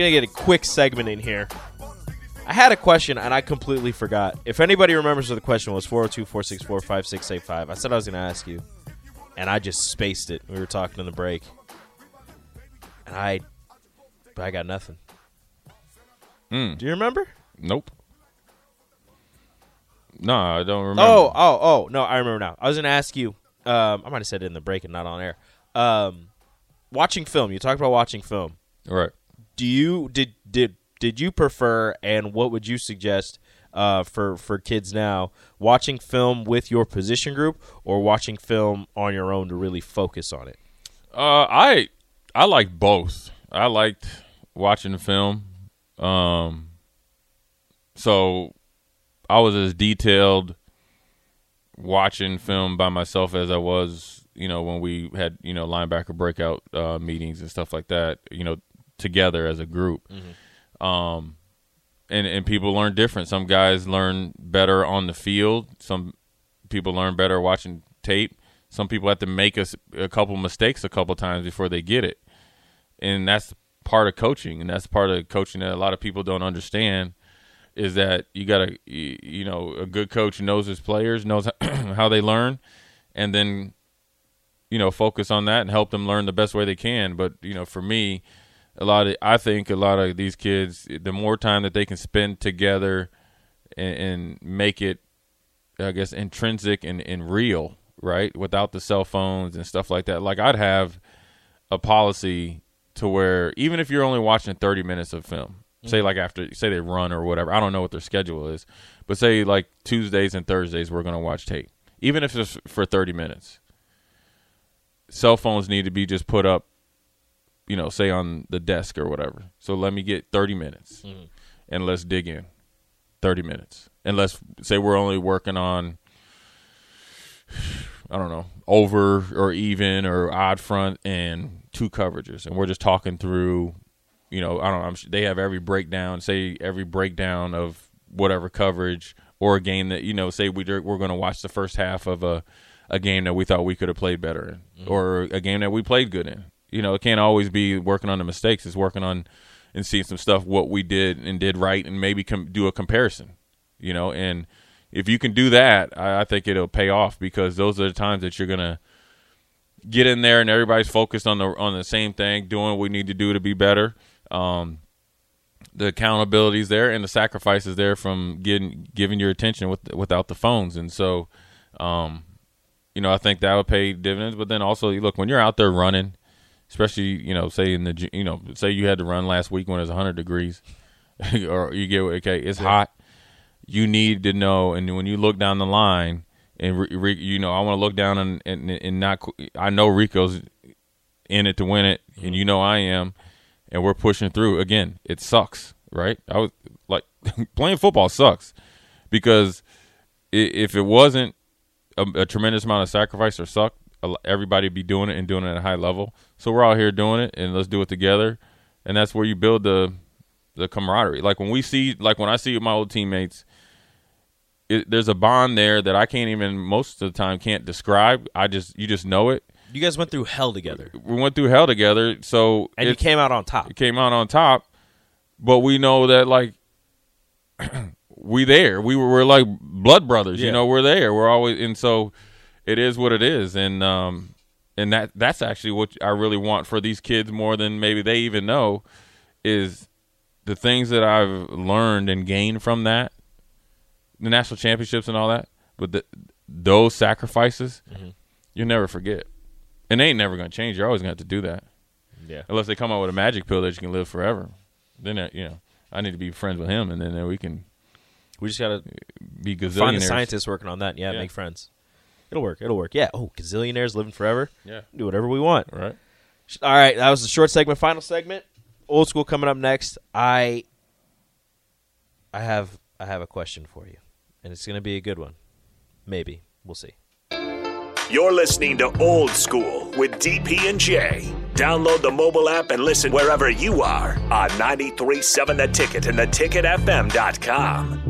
Gonna get a quick segment in here. I had a question and I completely forgot. If anybody remembers what the question was, 402 464 5685. I said I was gonna ask you, and I just spaced it. We were talking in the break, and I, but I got nothing. Hmm. Do you remember? Nope. No, I don't remember. Oh, oh, oh! No, I remember now. I was gonna ask you. Um, I might have said it in the break and not on air. Um, watching film. You talked about watching film. right. Do you did did did you prefer and what would you suggest uh, for for kids now watching film with your position group or watching film on your own to really focus on it Uh, I I liked both. I liked watching the film. Um, so I was as detailed watching film by myself as I was, you know, when we had you know linebacker breakout uh, meetings and stuff like that. You know, together as a group. Um, and and people learn different. Some guys learn better on the field. Some people learn better watching tape. Some people have to make a couple mistakes a couple times before they get it, and that's part of coaching. And that's part of coaching that a lot of people don't understand is that you got to you know a good coach knows his players, knows how they learn, and then you know focus on that and help them learn the best way they can. But you know, for me, a lot of I think a lot of these kids, the more time that they can spend together and, and make it, I guess, intrinsic and, and real, right, without the cell phones and stuff like that. Like I'd have a policy to where even if you're only watching 30 minutes of film, say mm-hmm. like after say they run or whatever, I don't know what their schedule is, but say like Tuesdays and Thursdays we're going to watch tape, even if it's for 30 minutes. Cell phones need to be just put up you know, say on the desk or whatever. So let me get 30 minutes mm-hmm. and let's dig in 30 minutes. And let's say we're only working on, I don't know, over or even or odd front and two coverages. And we're just talking through, you know, I don't know, I'm, they have every breakdown, say every breakdown of whatever coverage or a game that, you know, say we, we're going to watch the first half of a, a game that we thought we could have played better in mm-hmm. or a game that we played good in. You know, it can't always be working on the mistakes. It's working on and seeing some stuff what we did and did right and maybe com- do a comparison. You know, and if you can do that, I, I think it'll pay off because those are the times that you're gonna get in there and everybody's focused on the on the same thing, doing what we need to do to be better. Um, the accountability is there and the sacrifice is there from getting giving your attention with without the phones, and so, um, you know, I think that would pay dividends. But then also, look when you're out there running, especially you know, say in the you know, say you had to run last week when it was 100 degrees, or you get okay, it's hot. You need to know, and when you look down the line, and re, re, you know, I want to look down and, and and not. I know Rico's in it to win it, and mm-hmm. you know I am, and we're pushing through. Again, it sucks, right? I was like playing football sucks because if it wasn't a, a tremendous amount of sacrifice or suck, everybody be doing it and doing it at a high level. So we're all here doing it, and let's do it together, and that's where you build the the camaraderie. Like when we see, like when I see my old teammates, it, there's a bond there that I can't even most of the time can't describe. I just you just know it. you guys went through hell together We went through hell together, so and you came out on top You came out on top, but we know that like we there. We were we're like blood brothers, Yeah. you know, we're there. We're always and so it is what it is. And um and that that's actually what I really want for these kids more than maybe they even know is the things that I've learned and gained from that, the national championships and all that, but the, those sacrifices, you'll never forget. And they ain't never gonna change. You're always gonna have to do that yeah unless they come out with a magic pill that you can live forever. Then uh, you know, I need to be friends with him, and then uh, we can we just gotta be gazillionaires. find a scientist working on that yeah, Yeah. make friends it'll work it'll work yeah oh gazillionaires living forever Yeah. do whatever we want Right. All right, that was the short segment. Final segment. Old school coming up next. I I have I have a question for you, and it's going to be a good one. Maybe we'll see. You're listening to Old School with DP and J. Download the mobile app and listen wherever you are on 937 The Ticket and theticketfm.com.